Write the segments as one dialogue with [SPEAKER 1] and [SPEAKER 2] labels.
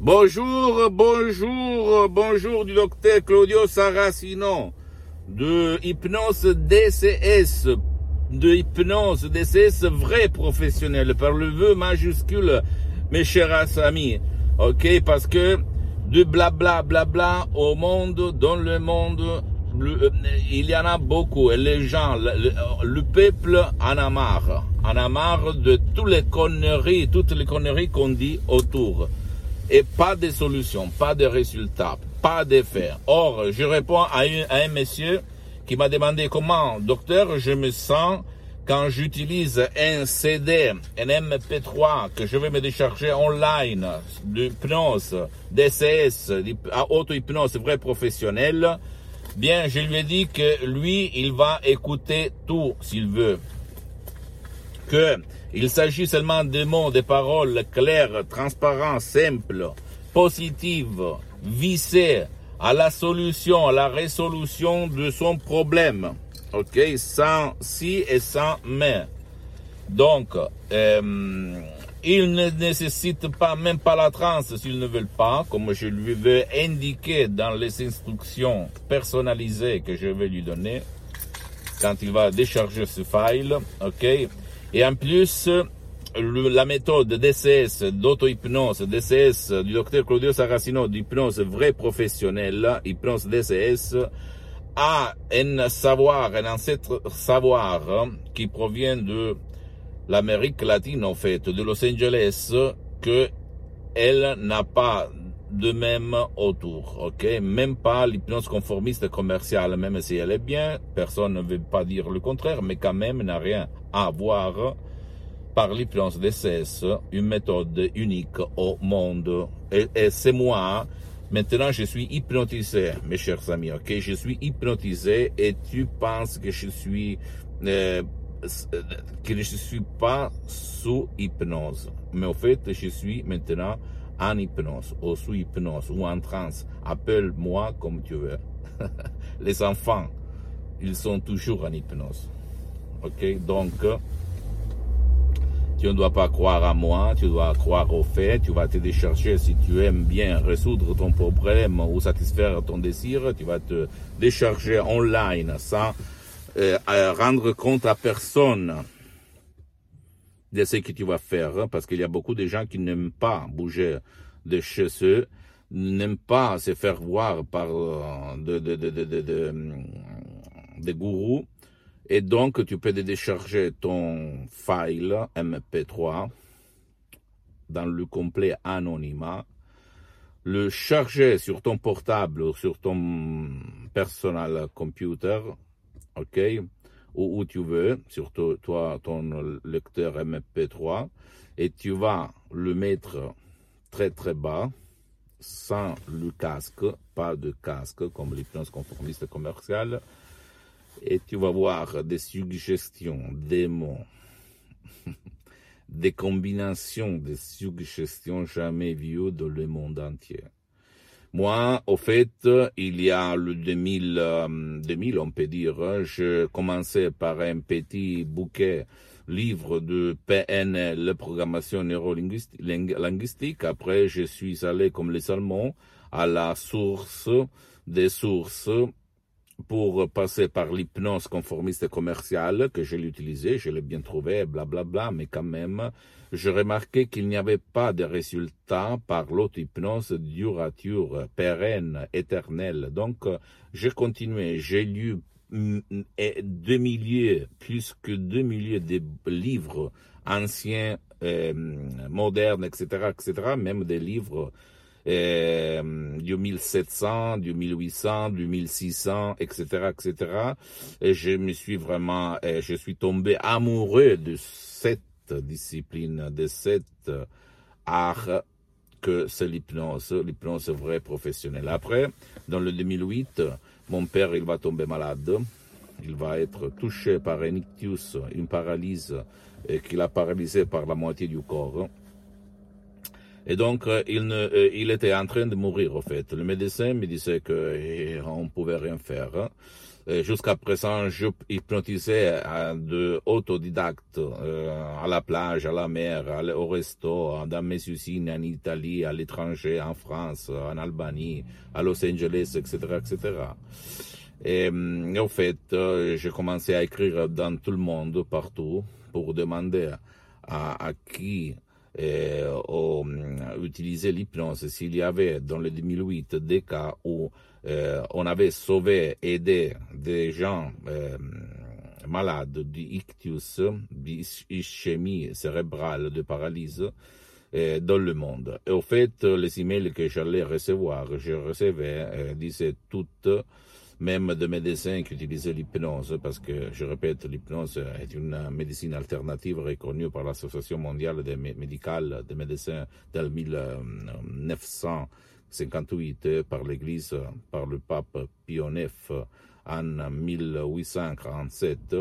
[SPEAKER 1] Bonjour, bonjour, bonjour du docteur Claudio Saracino de Hypnose DCS, de Hypnose DCS vrai professionnel par le vœu majuscule, mes chers amis. Ok, parce que de blabla blabla au monde, dans le monde, le- il y en a beaucoup. Et les gens, le, le peuple en a marre. En a marre de toutes les conneries, toutes les conneries qu'on dit autour. Et pas de solution, pas de résultat, pas d'effet. Or, je réponds à, un- à un monsieur qui m'a demandé comment, docteur, je me sens quand j'utilise un CD, un MP3 que je vais me décharger online, d'hypnose, DCS, auto-hypnose vrai professionnel, bien, je lui ai dit que lui, il va écouter tout s'il veut que il s'agit seulement de mots, de paroles claires, transparentes, simples, positives, visées à la solution, à la résolution de son problème. Ok, sans si et sans mais. Donc, euh, il ne nécessite pas même pas la transe s'il ne veut pas, comme je lui vais indiquer dans les instructions personnalisées que je vais lui donner quand il va décharger ce file, ok. Et en plus, la méthode DCS, d'auto-hypnose, DCS du docteur Claudio Saracino, d'hypnose vrai professionnel, hypnose DCS, a un savoir, un ancêtre savoir hein, qui provient de l'Amérique latine, en fait, de Los Angeles, que elle n'a pas de même autour, ok? Même pas l'hypnose conformiste commerciale, même si elle est bien, personne ne veut pas dire le contraire, mais quand même n'a rien à voir par l'hypnose DCS, une méthode unique au monde. Et, c'est moi, maintenant je suis hypnotisé, mes chers amis, ok? Je suis hypnotisé et tu penses que je suis, euh, que je suis pas sous hypnose. Mais au fait, je suis maintenant en hypnose, ou sous hypnose, ou en transe. Appelle-moi comme tu veux. Les enfants, ils sont toujours en hypnose. Donc, tu ne dois pas croire à moi, tu dois croire aux faits, tu vas te décharger si tu aimes bien résoudre ton problème ou satisfaire ton désir, tu vas te décharger online sans euh, rendre compte à personne de ce que tu vas faire, hein, parce qu'il y a beaucoup de gens qui n'aiment pas bouger de chez eux, n'aiment pas se faire voir par euh, gourous, et donc tu peux décharger ton file MP3 dans le complet anonymat, le charger sur ton portable ou sur ton personal computer, ok, ou où tu veux, sur to- toi, ton lecteur MP3, et tu vas le mettre très très bas, sans le casque, pas de casque comme l'hypnose conformiste commerciale, et tu vas voir des suggestions, des mots, des combinations de suggestions jamais vues dans le monde entier. Moi, au fait, il y a le 2000, euh, 2000 on peut dire, je commençais par un petit bouquet livre de PNL, programmation neurolinguistique. Après, je suis allé comme les Allemands à la source des sources pour passer par l'hypnose conformiste commerciale que je l'ai utilisé, je l'ai bien trouvé, blablabla, bla, mais quand même, je remarquais qu'il n'y avait pas de résultat par l'auto-hypnose durature, pérenne, éternelle. Donc, j'ai continué, j'ai lu mm, deux milliers, plus que deux milliers de livres anciens, euh, modernes, etc., etc., même des livres euh, du 1700, du 1800, du 1600, etc., etc. Et je me suis vraiment, euh, je suis tombé amoureux de cette discipline, de cet art que c'est l'hypnose, l'hypnose vraie professionnelle. Après, dans le 2008, mon père, il va tomber malade. Il va être touché par un ictus, une paralyse qui l'a paralysé par la moitié du corps. Et donc, il, ne, il était en train de mourir, en fait. Le médecin me disait qu'on ne pouvait rien faire. Jusqu'à présent, je hypnotisais de autodidactes euh, à la plage, à la mer, au resto, dans mes usines en Italie, à l'étranger, en France, en Albanie, à Los Angeles, etc., etc. Et, en fait, euh, j'ai commencé à écrire dans tout le monde, partout, pour demander à qui euh, utiliser l'hypnose s'il y avait dans le 2008 des cas où euh, on avait sauvé, aidé des gens euh, malades d'ictus, d'ischémie cérébrale, de paralysie euh, dans le monde. Et au fait, les emails que j'allais recevoir, je recevais, disaient toutes même de médecins qui utilisaient l'hypnose, parce que, je répète, l'hypnose est une médecine alternative reconnue par l'Association mondiale des médicale des médecins dès 1900 58 par l'Église, par le pape Pie en 1847,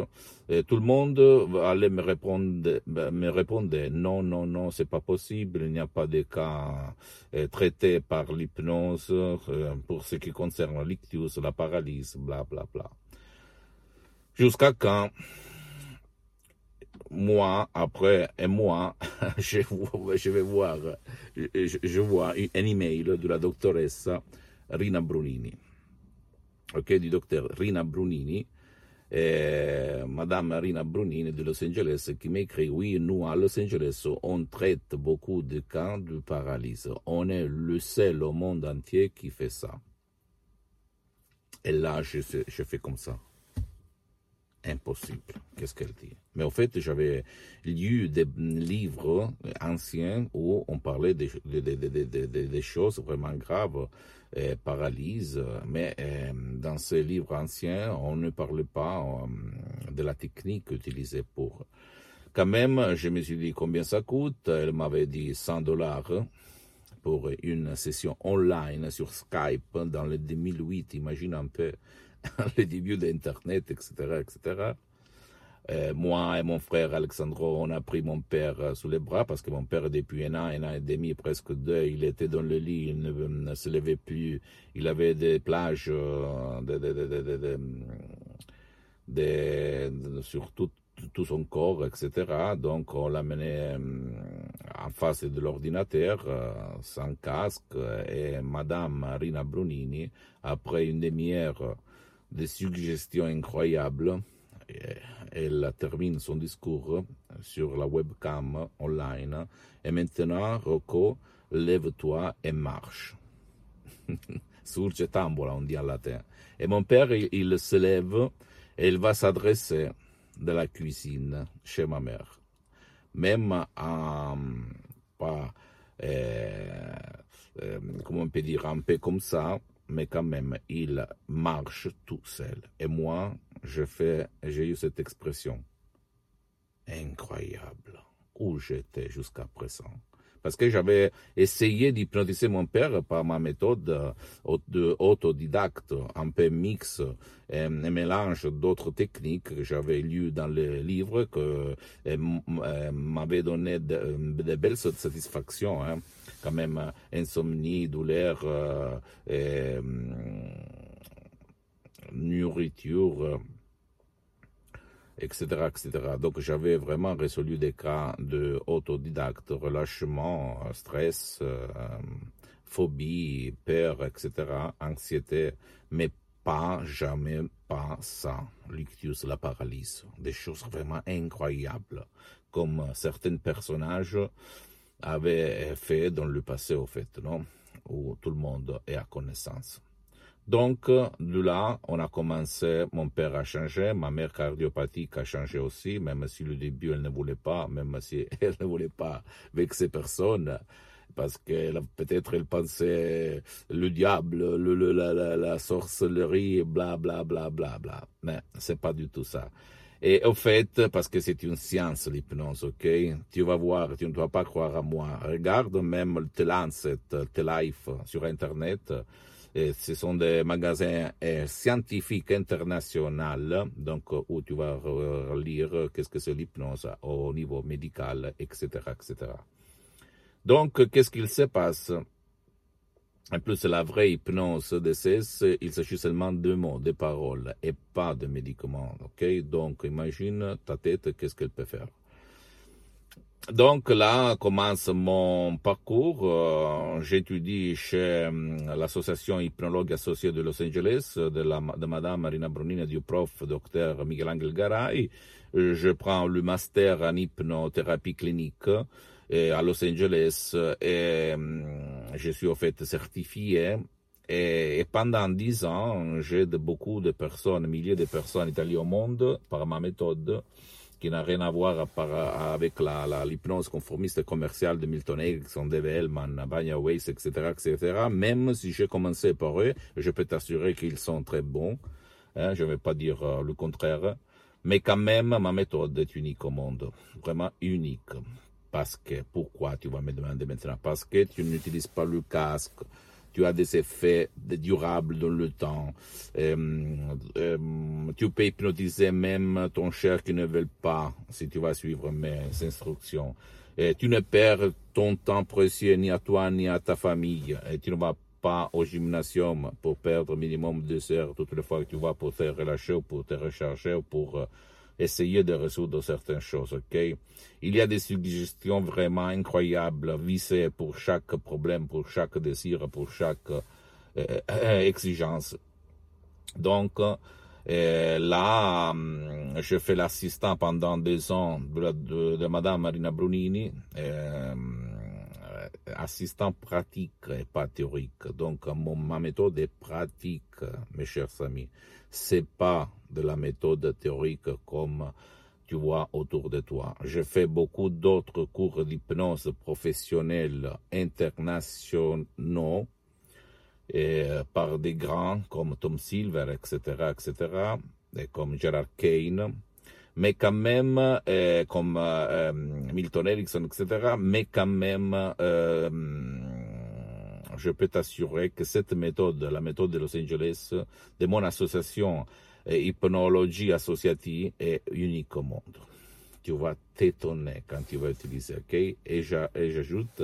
[SPEAKER 1] et tout le monde allait me répondre, me répondre non, non, non, c'est pas possible, il n'y a pas de cas euh, traités par l'hypnose euh, pour ce qui concerne l'ictus, la paralysie, bla, bla, bla. Jusqu'à quand? Moi, après un mois, je, vais voir, je, vois un email de la doctoresse Rina Brunini, ok, du docteur Rina Brunini, et Madame Rina Brunini de Los Angeles qui m'écrit, oui, nous à Los Angeles, on traite beaucoup de cas de paralysie. On est le seul au monde entier qui fait ça. Et là, je fais comme ça impossible. Qu'est-ce qu'elle dit? Mais en fait, j'avais lu des livres anciens où on parlait des, choses vraiment graves, euh, paralyse, mais euh, dans ces livres anciens, on ne parlait pas euh, de la technique utilisée pour. Quand même, je me suis dit combien ça coûte. Elle m'avait dit 100 dollars pour une session online sur Skype dans le 2008. Imagine un peu les débuts d'Internet, etc., etc. Euh, moi et mon frère Alexandro, on a pris mon père euh, sous les bras parce que mon père, depuis un an, un an et demi, presque deux, il était dans le lit, il ne, se levait plus. Il avait des plages euh, de, sur tout, tout, son corps, etc. Donc, on l'a mené en face de l'ordinateur, sans casque, et Madame Marina Brunini, après une demi-heure, des suggestions incroyables. Elle termine son discours sur la webcam online. Et maintenant, Rocco, lève-toi et marche. Surge tambola, on dit en latin. Et mon père, il, se lève et il va s'adresser de la cuisine chez ma mère. Même en, pas, euh, euh, comment on peut dire, un peu comme ça, mais quand même, il marche tout seul. Et moi, je fais, j'ai eu cette expression. Incroyable. Où j'étais jusqu'à présent. Parce que j'avais essayé d'hypnotiser mon père par ma méthode euh, autodidacte, un peu mix, un mélange d'autres techniques que j'avais lues dans les livres, que euh, euh, m'avaient donné de, belles satisfactions. Hein quand même euh, insomnie, douleur, euh, et, nourriture, etc., etc. Donc j'avais vraiment résolu des cas de autodidacte, relâchement, stress, euh, phobie, peur, etc., anxiété, mais pas jamais pas ça, l'ictus, la paralysie, des choses vraiment incroyables, comme certains personnages avait fait dans le passé, au fait, non où tout le monde est à connaissance. Donc, de là, on a commencé, mon père a changé, ma mère cardiopathique a changé aussi, même si le début, elle ne voulait pas, même si elle ne voulait pas vexer personne, parce que peut-être elle pensait le diable, le, la, la, la, sorcellerie, bla, bla, bla, bla, bla. Mais c'est pas du tout ça. Et au fait, parce que c'est une science, l'hypnose, ok? Tu vas voir, tu ne dois pas croire à moi. Regarde même The Lancet, The Life sur Internet. Et ce sont des magasins eh, scientifiques internationaux, donc où tu vas lire qu'est-ce que c'est l'hypnose au niveau médical, etc., etc. Donc, qu'est-ce qu'il se passe? En plus, la vraie hypnose DCS, il s'agit seulement de mots, de paroles, et pas de médicaments. ok? Donc, imagine ta tête, qu'est-ce qu'elle peut faire? Donc là commence mon parcours. Euh, j'étudie chez euh, l'association hypnologue associée de Los Angeles, de, la, Madame Marina Brunini et du prof Dr Miguel Angel Garay. Je prends le master en hypnothérapie clinique à Los Angeles et je suis en fait certifié. Et, pendant dix ans, j'aide beaucoup de personnes, milliers de personnes italiennes au monde par ma méthode qui n'a rien à voir avec l'hypnose conformiste commerciale de Milton Erickson, Dave Hellman, Banya Weiss, etc., etc. Même si j'ai commencé par eux, je peux t'assurer qu'ils sont très bons. Hein, je ne vais pas dire euh, le contraire. Mais quand même, ma méthode est unique au monde. Vraiment unique. Parce que, pourquoi tu vas me demander maintenant? Parce que tu n'utilises pas le casque, tu as des effets durables dans le temps. Euh, euh, tu peux hypnotiser même ton cher qui ne veut pas, si tu vas suivre mes instructions. Tu ne perds ton temps précieux ni à toi ni à ta famille. Tu ne vas pas au gymnasium pour perdre minimum deux heures toutes les fois que tu vas pour te relâcher ou pour te recharger ou pour essayer de résoudre certaines choses, ok? Il y a des suggestions vraiment incroyables, visées pour chaque problème, pour chaque désir, pour chaque euh, euh, exigence. Donc, euh, là, hum, je fais l'assistant pendant deux ans de, de, Madame Marina Brunini, assistant pratique et pas théorique. Donc, mon, ma méthode est pratique, mes chers amis. C'est pas de la méthode théorique comme tu vois autour de toi. Je fais beaucoup d'autres cours d'hypnose professionnels internationaux et par des grands comme Tom Silver, etc., etc., et comme Gerard Kane, mais quand même, euh, comme euh, Milton Erickson, etc., mais quand même, euh, je peux t'assurer que cette méthode, la méthode de Los Angeles, de mon association hypnologie associative, est unique au monde. Tu vas t'étonner quand tu vas utiliser, ok? Et j'ajoute,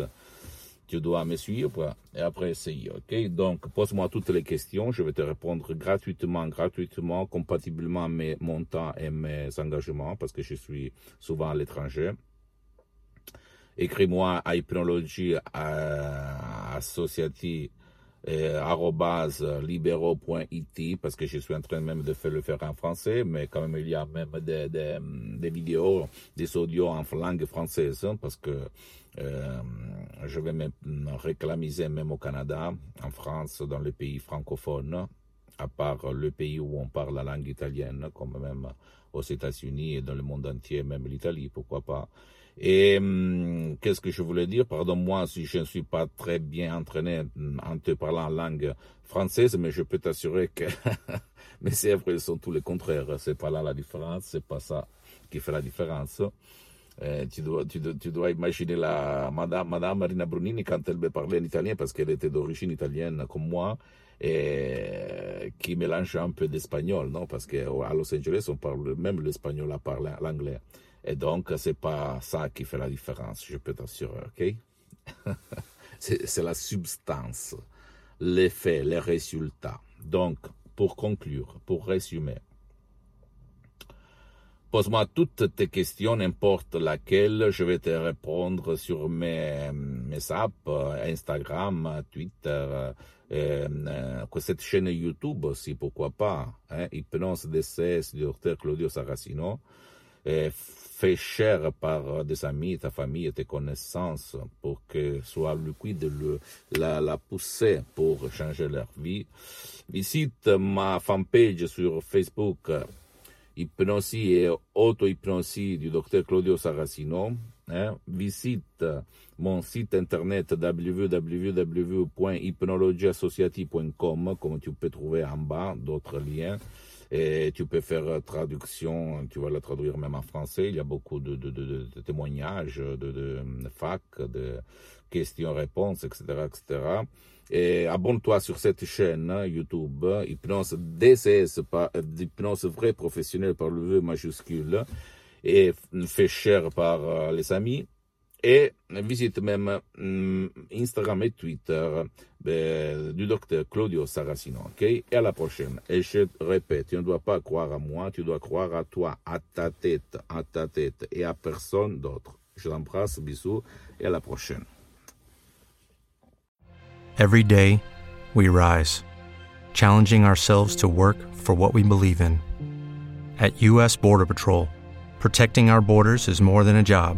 [SPEAKER 1] tu dois me suivre et après essayer, ok? Donc, pose-moi toutes les questions, je vais te répondre gratuitement, gratuitement, compatiblement à mes, mon temps et mes engagements, parce que je suis souvent à l'étranger. Écris-moi à hypnologie associative libéraux.it parce que je suis en train même de faire le faire en français, mais quand même il y a même des, des, vidéos, des audios en langue française parce que euh, je vais me réclamiser même au Canada, en France, dans les pays francophones, à part le pays où on parle la langue italienne, comme même aux États-Unis et dans le monde entier, même l'Italie, pourquoi pas. Et hum, qu'est-ce que je voulais dire? Pardonne-moi si je ne suis pas très bien entraîné en te parlant en langue française, mais je peux t'assurer que mes sèvres sont tous les contraires. C'est pas là la différence, c'est pas ça qui fait la différence. Euh, tu, dois, tu, tu, dois, imaginer la Madame, Madame Marina Brunini quand elle me parlait en italien, parce qu'elle était d'origine italienne comme moi, et qui mélange un peu d'espagnol, non? Parce qu'à Los Angeles, on parle même l'espagnol à parler l'anglais. Et donc, c'est pas ça qui fait la différence, je peux t'assurer, ok? c'est la substance, l'effet, les résultats. Donc, pour conclure, pour résumer, pose-moi toutes tes questions, n'importe laquelle, je vais te répondre sur mes, mes apps, Instagram, Twitter, euh, euh, cette chaîne YouTube aussi, pourquoi pas, hein, Hypnose DCS docteur Claudio Saracino fait cher par des amis, ta famille tes connaissances pour que soit liquide le, la, la poussée pour changer leur vie. Visite ma fanpage sur Facebook, Hypnosie et auto-hypnosie du docteur Claudio Saracino. Hein. Visite mon site internet www.hypnologieassociative.com, comme tu peux trouver en bas d'autres liens Et tu peux faire traduction, tu vas la traduire même en français. Il y a beaucoup de, de, témoignages, de, fac, de questions-réponses, etc., etc. Et abonne-toi sur cette chaîne hein, YouTube, Hypnose DCS, pas Hypnose vrai professionnel par le V majuscule, et fait cher par euh, les amis. Et visite même mm, Instagram et Twitter du docteur Claudio Saracino. ok? Et à la prochaine. Et je répète, tu ne dois pas croire à moi, tu dois croire à toi, à ta tête, à ta tête et à personne d'autre. Je t'embrasse, bisous et à la prochaine.
[SPEAKER 2] Every day, we rise, challenging ourselves to work for what we believe in. At U.S. Border Patrol, protecting our borders is more than a job,